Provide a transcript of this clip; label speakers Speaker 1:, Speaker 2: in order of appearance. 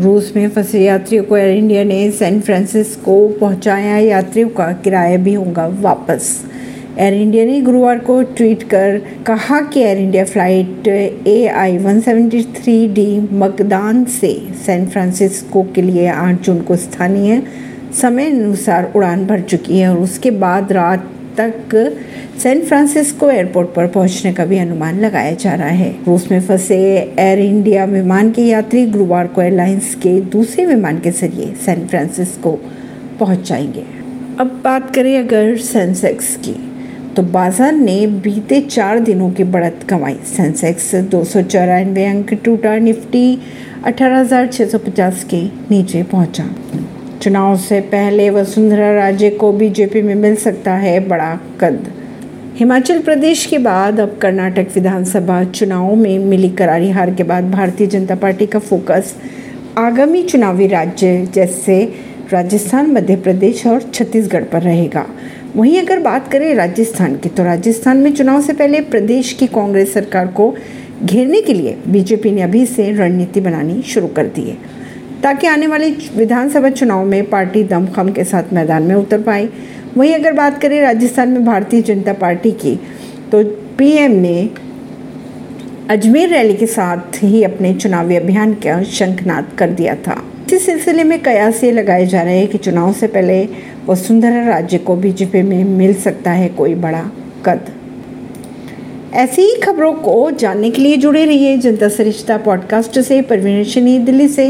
Speaker 1: रूस में फंसे यात्रियों को एयर इंडिया ने सैन फ्रांसिस्को पहुँचाया। यात्रियों का किराया भी होगा वापस। एयर इंडिया ने गुरुवार को ट्वीट कर कहा कि Air India flight A I one seventy three D Magadan से सैन फ्रांसिस्को के लिए 8 जून को स्थानीय समय अनुसार उड़ान भर चुकी है और उसके बाद रात तक सैन फ्रांसिस्को एयरपोर्ट पर पहुँचने का भी अनुमान लगाया जा रहा है। रूस में फंसे एयर इंडिया विमान के यात्री गुरुवार को एयरलाइंस के दूसरे विमान के ज़रिए सैन फ्रांसिस्को पहुँच जाएँगे। अब बात करें अगर सेंसेक्स की तो बाज़ार ने बीते चार दिनों की बढ़त कमाई। सेंसेक्स दो सौ चौरानवे अंक, टूटा निफ्टी अठारह के नीचे पहुँचा। चुनाव से पहले वसुंधरा राजे को बीजेपी में मिल सकता है बड़ा कद। हिमाचल प्रदेश के बाद अब कर्नाटक विधानसभा चुनाव में मिली करारी हार के बाद भारतीय जनता पार्टी का फोकस आगामी चुनावी राज्य जैसे राजस्थान, मध्य प्रदेश और छत्तीसगढ़ पर रहेगा। वहीं अगर बात करें राजस्थान की तो राजस्थान में चुनाव से पहले प्रदेश की कांग्रेस सरकार को घेरने के लिए बीजेपी ने अभी से रणनीति बनानी शुरू कर दी है। ताकि आने वाले विधानसभा चुनाव में पार्टी दमखम के साथ मैदान में उतर पाए। वहीं अगर बात करें राजस्थान में भारतीय जनता पार्टी की तो पीएम ने अजमेर रैली के साथ ही अपने चुनावी अभियान का शंखनाद कर दिया था। इसी सिलसिले में कयास ये लगाए जा रहे हैं कि चुनाव से पहले वसुंधरा राज्य को बीजेपी में मिल सकता है कोई बड़ा कद। ऐसी ही खबरों को जानने के लिए जुड़े रहिए जनता सरिश्ता पॉडकास्ट से। परवीन दिल्ली से।